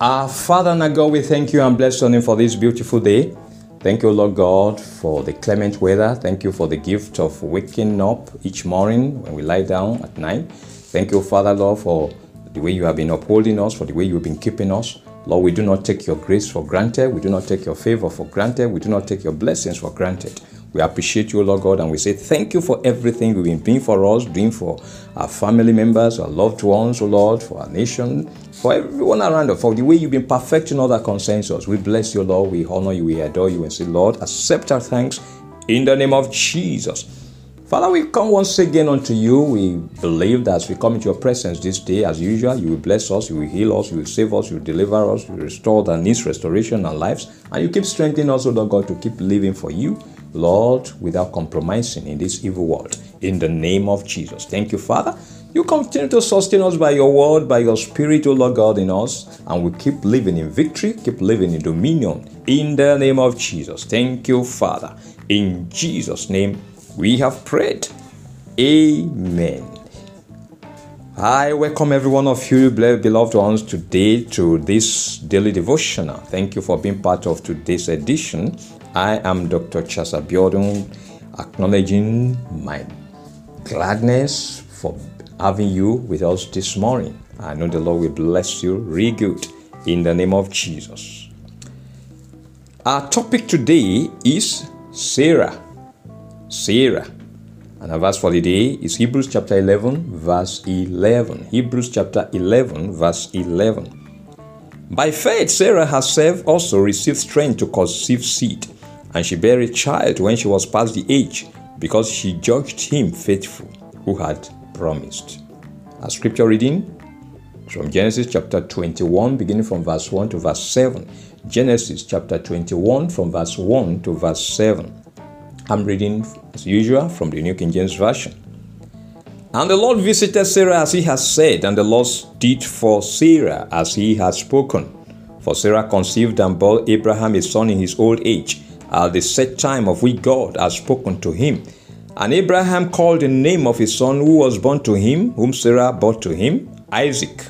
Our Father and our God, we thank you and bless your name for this beautiful day. Thank you, Lord God, for the clement weather. Thank you for the gift of waking up each morning when we lie down at night. Thank you, Father, Lord, for the way you have been upholding us, for the way you've been keeping us. Lord, we do not take your grace for granted. We do not take your favor for granted. We do not take your blessings for granted. We appreciate you, Lord God, and we say thank you for everything you've been doing for us, doing for our family members, our loved ones, oh Lord, for our nation, for everyone around us, for the way you've been perfecting all that concerns us. We bless you, Lord. We honor you, we adore you, and say, Lord, accept our thanks in the name of Jesus. Father, we come once again unto you. We believe that as we come into your presence this day, as usual, you will bless us, you will heal us, you will save us, you will deliver us, you will restore the needs, restoration, and lives, and you keep strengthening us, O Lord God, to keep living for you, Lord, without compromising in this evil world. In the name of Jesus. Thank you, Father. You continue to sustain us by your word, by your spirit, O Lord God, in us, and we keep living in victory, keep living in dominion. In the name of Jesus. Thank you, Father. In Jesus' name, we have prayed. Amen. I welcome every one of you, beloved ones, today to this daily devotional. Thank you for being part of today's edition. I am Dr. Charles Abiodun, acknowledging my gladness for having you with us this morning. I know the Lord will bless you really good in the name of Jesus. Our topic today is Sarah. Sarah. And our verse for the day is Hebrews chapter 11, verse 11. Hebrews chapter 11, verse 11. By faith, Sarah herself also received strength to conceive seed, and she bare a child when she was past the age, because she judged him faithful who had promised. A scripture reading from Genesis chapter 21, beginning from verse 1 to verse 7. Genesis chapter 21, from verse 1 to verse 7. I'm reading, as usual, from the New King James Version. And the Lord visited Sarah as he has said, and the Lord did for Sarah as he has spoken. For Sarah conceived and bore Abraham a son in his old age, at the set time of which God had spoken to him. And Abraham called the name of his son who was born to him, whom Sarah bore to him, Isaac.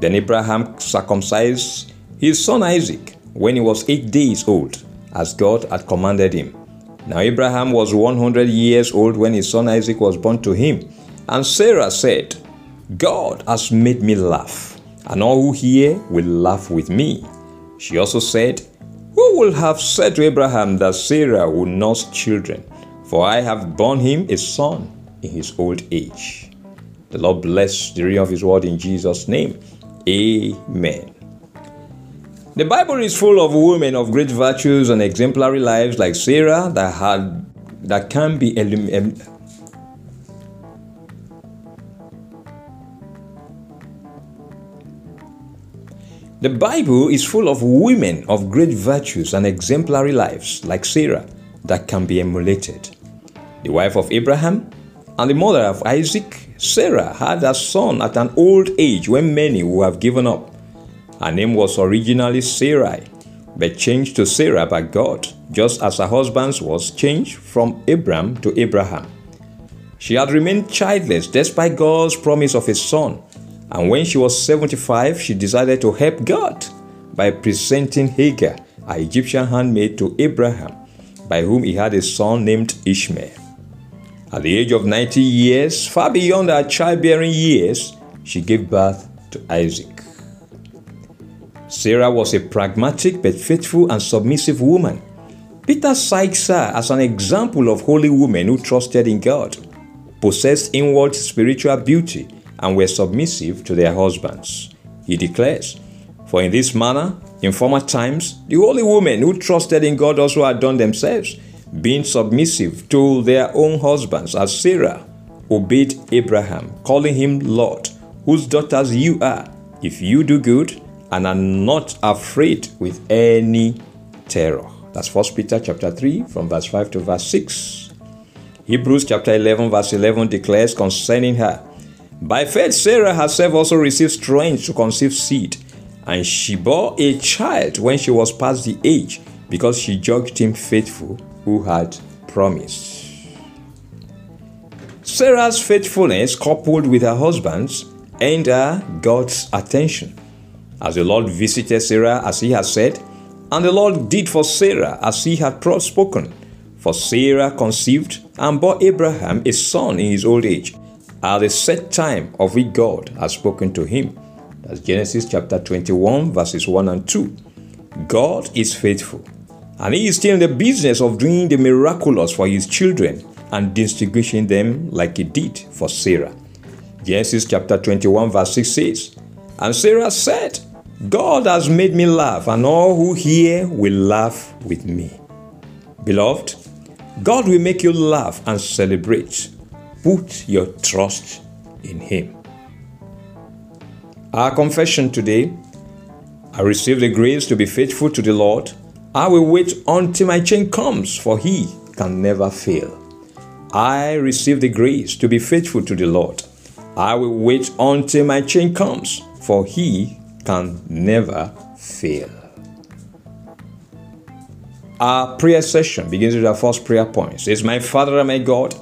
Then Abraham circumcised his son Isaac when he was eight days old, as God had commanded him. Now Abraham was 100 years old when his son Isaac was born to him. And Sarah said, God has made me laugh, and all who hear will laugh with me. She also said, Who will have said to Abraham that Sarah will nurse children? For I have borne him a son in his old age. The Lord bless the reading of his word in Jesus' name. Amen. The Bible is full of women of great virtues and exemplary lives like Sarah that had that can be elim- The Bible is full of women of great virtues and exemplary lives like Sarah that can be emulated. The wife of Abraham and the mother of Isaac, Sarah had a son at an old age when many would have given up. Her name was originally Sarai, but changed to Sarah by God, just as her husband's was changed from Abram to Abraham. She had remained childless despite God's promise of a son, and when she was 75, she decided to help God by presenting Hagar, her Egyptian handmaid, to Abraham, by whom he had a son named Ishmael. At the age of 90 years, far beyond her childbearing years, she gave birth to Isaac. Sarah was a pragmatic but faithful and submissive woman. Peter cites her as an example of holy women who trusted in God, possessed inward spiritual beauty, and were submissive to their husbands. He declares, For in this manner, in former times, the holy women who trusted in God also adorned themselves, being submissive to their own husbands, as Sarah obeyed Abraham, calling him Lord, whose daughters you are, if you do good and are not afraid with any terror. That's First Peter chapter 3 from verse 5 to verse 6. Hebrews chapter 11 verse 11 declares concerning her, By faith Sarah herself also received strength to conceive seed, and she bore a child when she was past the age, because she judged him faithful who had promised. Sarah's faithfulness coupled with her husband's earned her God's attention as the Lord visited Sarah as he had said, and the Lord did for Sarah as he had spoken. For Sarah conceived and bore Abraham a son in his old age, at the set time of which God had spoken to him. That's Genesis chapter 21, verses 1 and 2. God is faithful, and He is still in the business of doing the miraculous for His children and distinguishing them like He did for Sarah. Genesis chapter 21, verse 6 says, And Sarah said, God has made me laugh, and all who hear will laugh with me. Beloved, God will make you laugh and celebrate. Put your trust in Him. Our confession today I receive the grace to be faithful to the Lord. I will wait until my change comes, for He can never fail. I receive the grace to be faithful to the Lord. I will wait until my change comes, for He can never fail. Our prayer session begins with our first prayer point. It says, My Father and my God,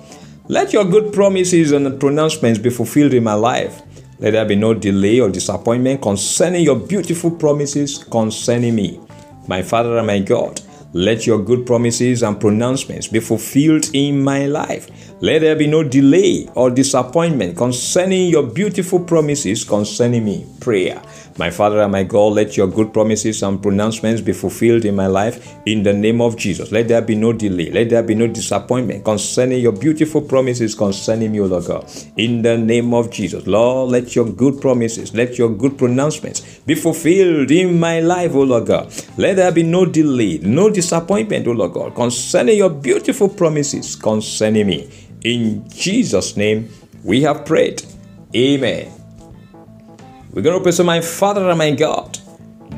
let your good promises and pronouncements be fulfilled in my life. Let there be no delay or disappointment concerning your beautiful promises concerning me. My Father and my God, let your good promises and pronouncements be fulfilled in my life. Let there be no delay or disappointment concerning your beautiful promises concerning me. Prayer. My Father and my God, let your good promises and pronouncements be fulfilled in my life in the name of Jesus. Let there be no delay. Let there be no disappointment concerning your beautiful promises concerning me, O Lord God. In the name of Jesus. Lord, let your good promises, let your good pronouncements be fulfilled in my life, O Lord God. Let there be no delay, no disappointment, O Lord God, concerning your beautiful promises concerning me. In Jesus' name, we have prayed. Amen. We're going to pray, so my Father and my God,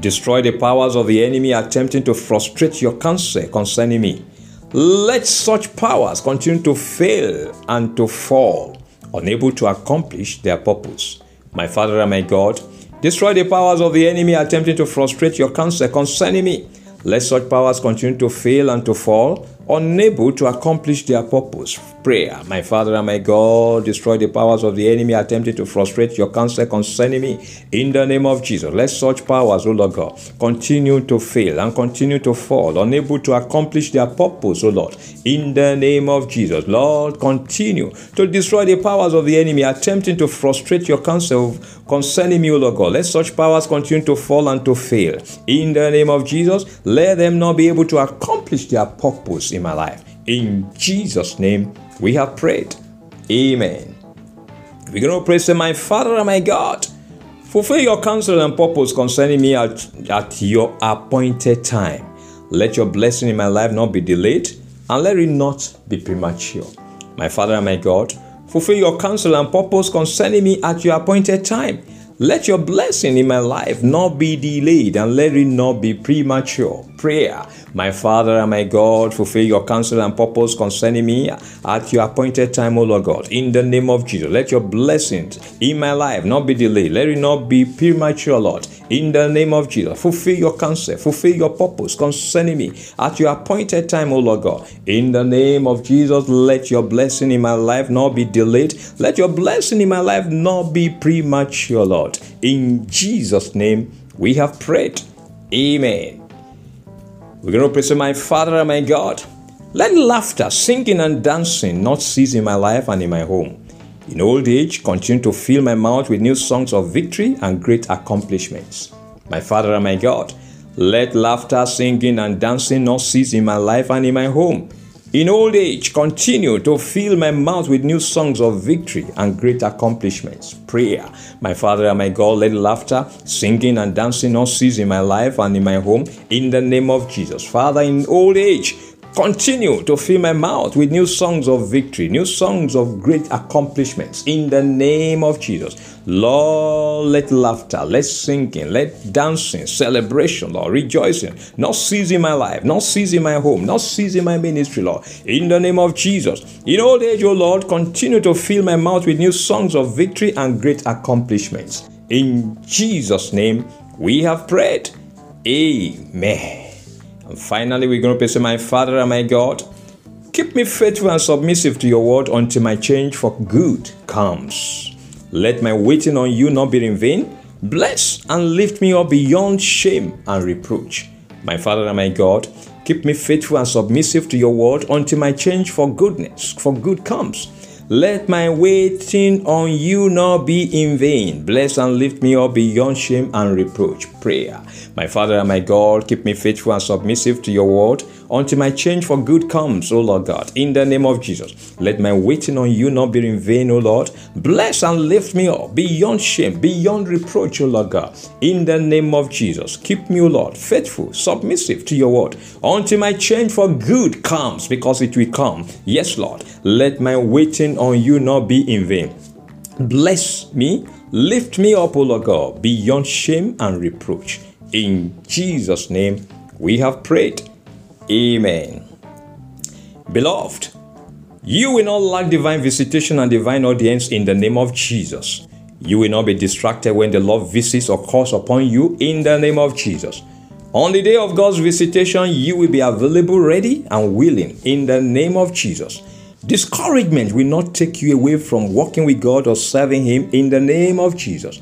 destroy the powers of the enemy attempting to frustrate your counsel concerning me. Let such powers continue to fail and to fall, unable to accomplish their purpose. My Father and my God, destroy the powers of the enemy attempting to frustrate your counsel concerning me. Let such powers continue to fail and to fall, unable to accomplish their purpose. Prayer. My Father and my God, destroy the powers of the enemy attempting to frustrate your counsel concerning me. In the name of Jesus, let such powers, O Lord God, continue to fail and continue to fall, unable to accomplish their purpose, O Lord. In the name of Jesus, Lord, continue to destroy the powers of the enemy attempting to frustrate your counsel concerning me, O Lord God. Let such powers continue to fall and to fail. In the name of Jesus, let them not be able to accomplish their purpose in my life. In Jesus' name, we have prayed. Amen. We're going to pray, say, My Father and my God, fulfill your counsel and purpose concerning me at, at your appointed time. Let your blessing in my life not be delayed, and let it not be premature. My Father and my God, fulfill your counsel and purpose concerning me at your appointed time. Let your blessing in my life not be delayed and let it not be premature. Prayer. My Father and my God, fulfill your counsel and purpose concerning me at your appointed time, O Lord God. In the name of Jesus, let your blessings in my life not be delayed. Let it not be premature, Lord. In the name of Jesus, fulfill your counsel, fulfill your purpose concerning me at your appointed time, O Lord God. In the name of Jesus, let your blessing in my life not be delayed. Let your blessing in my life not be premature, Lord. In Jesus' name, we have prayed. Amen. We're going to pray to my Father and my God. Let laughter, singing, and dancing not cease in my life and in my home. In old age, continue to fill my mouth with new songs of victory and great accomplishments. My Father and my God, let laughter, singing, and dancing not cease in my life and in my home. In old age, continue to fill my mouth with new songs of victory and great accomplishments. Prayer. My Father and my God, let laughter, singing, and dancing not cease in my life and in my home. In the name of Jesus. Father, in old age, Continue to fill my mouth with new songs of victory, new songs of great accomplishments in the name of Jesus. Lord, let laughter, let singing, let dancing, celebration, Lord, rejoicing, not ceasing my life, not ceasing my home, not ceasing my ministry, Lord, in the name of Jesus. In old age, O Lord, continue to fill my mouth with new songs of victory and great accomplishments. In Jesus' name, we have prayed. Amen. And finally, we're going to say, My Father and my God, keep me faithful and submissive to your word until my change for good comes. Let my waiting on you not be in vain. Bless and lift me up beyond shame and reproach. My Father and my God, keep me faithful and submissive to your word until my change for goodness, for good comes. Let my waiting on you not be in vain. Bless and lift me up beyond shame and reproach. Prayer. My Father and my God, keep me faithful and submissive to your word until my change for good comes, O Lord God. In the name of Jesus, let my waiting on you not be in vain, O Lord. Bless and lift me up beyond shame, beyond reproach, O Lord God. In the name of Jesus, keep me, O Lord, faithful, submissive to your word until my change for good comes, because it will come. Yes, Lord. Let my waiting on you not be in vain. Bless me, lift me up, O Lord God, beyond shame and reproach. In Jesus' name we have prayed. Amen. Beloved, you will not lack divine visitation and divine audience in the name of Jesus. You will not be distracted when the Lord visits or calls upon you in the name of Jesus. On the day of God's visitation, you will be available, ready, and willing in the name of Jesus. Discouragement will not take you away from walking with God or serving Him in the name of Jesus.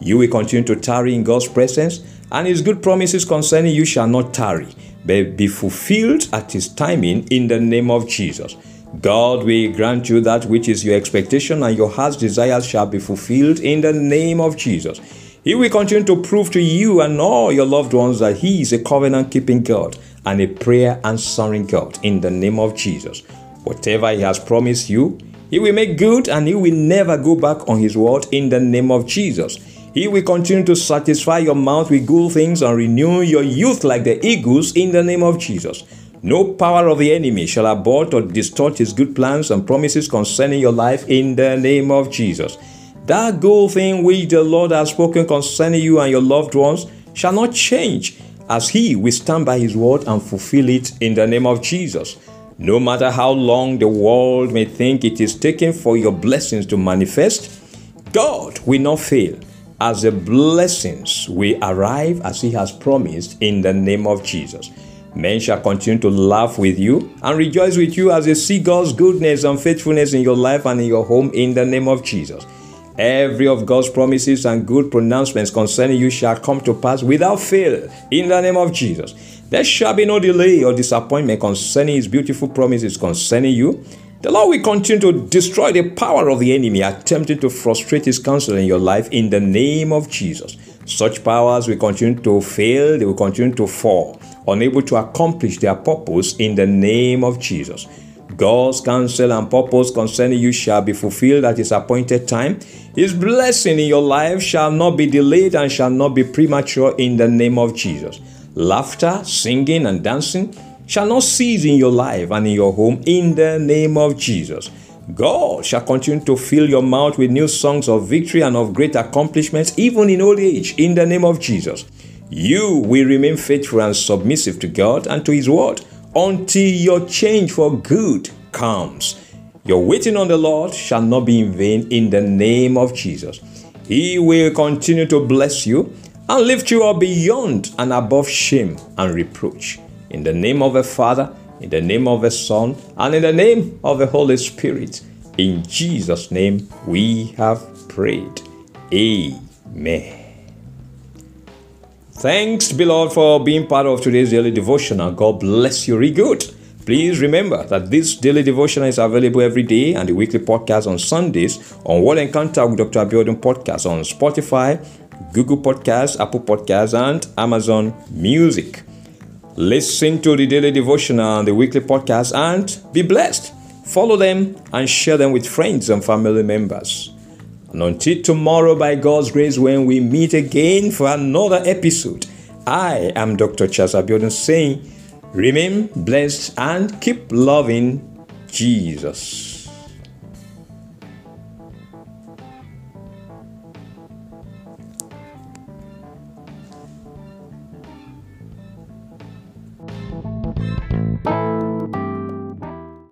You will continue to tarry in God's presence, and His good promises concerning you shall not tarry, but be fulfilled at His timing in the name of Jesus. God will grant you that which is your expectation, and your heart's desires shall be fulfilled in the name of Jesus. He will continue to prove to you and all your loved ones that He is a covenant keeping God and a prayer answering God in the name of Jesus. Whatever He has promised you, He will make good and He will never go back on His word in the name of Jesus. He will continue to satisfy your mouth with good things and renew your youth like the eagles in the name of Jesus. No power of the enemy shall abort or distort his good plans and promises concerning your life in the name of Jesus. That good thing which the Lord has spoken concerning you and your loved ones shall not change, as he will stand by his word and fulfill it in the name of Jesus. No matter how long the world may think it is taking for your blessings to manifest, God will not fail as the blessings will arrive as He has promised in the name of Jesus. Men shall continue to laugh with you and rejoice with you as they see God's goodness and faithfulness in your life and in your home in the name of Jesus. Every of God's promises and good pronouncements concerning you shall come to pass without fail in the name of Jesus. There shall be no delay or disappointment concerning His beautiful promises concerning you. The Lord will continue to destroy the power of the enemy attempting to frustrate His counsel in your life in the name of Jesus. Such powers will continue to fail, they will continue to fall, unable to accomplish their purpose in the name of Jesus. God's counsel and purpose concerning you shall be fulfilled at His appointed time. His blessing in your life shall not be delayed and shall not be premature in the name of Jesus. Laughter, singing, and dancing shall not cease in your life and in your home in the name of Jesus. God shall continue to fill your mouth with new songs of victory and of great accomplishments, even in old age, in the name of Jesus. You will remain faithful and submissive to God and to His word until your change for good comes. Your waiting on the Lord shall not be in vain in the name of Jesus. He will continue to bless you and lift you up beyond and above shame and reproach. In the name of the Father, in the name of the Son, and in the name of the Holy Spirit. In Jesus' name we have prayed. Amen. Thanks, beloved, for being part of today's daily devotional. God bless you really good. Please remember that this daily devotion is available every day and the weekly podcast on Sundays on What Encounter with Dr. Abiodun podcast on Spotify, Google Podcasts, Apple Podcasts, and Amazon Music. Listen to the daily devotional and the weekly podcast and be blessed. Follow them and share them with friends and family members. And until tomorrow, by God's grace, when we meet again for another episode, I am Dr. Charles Abiodun saying, remain blessed and keep loving Jesus.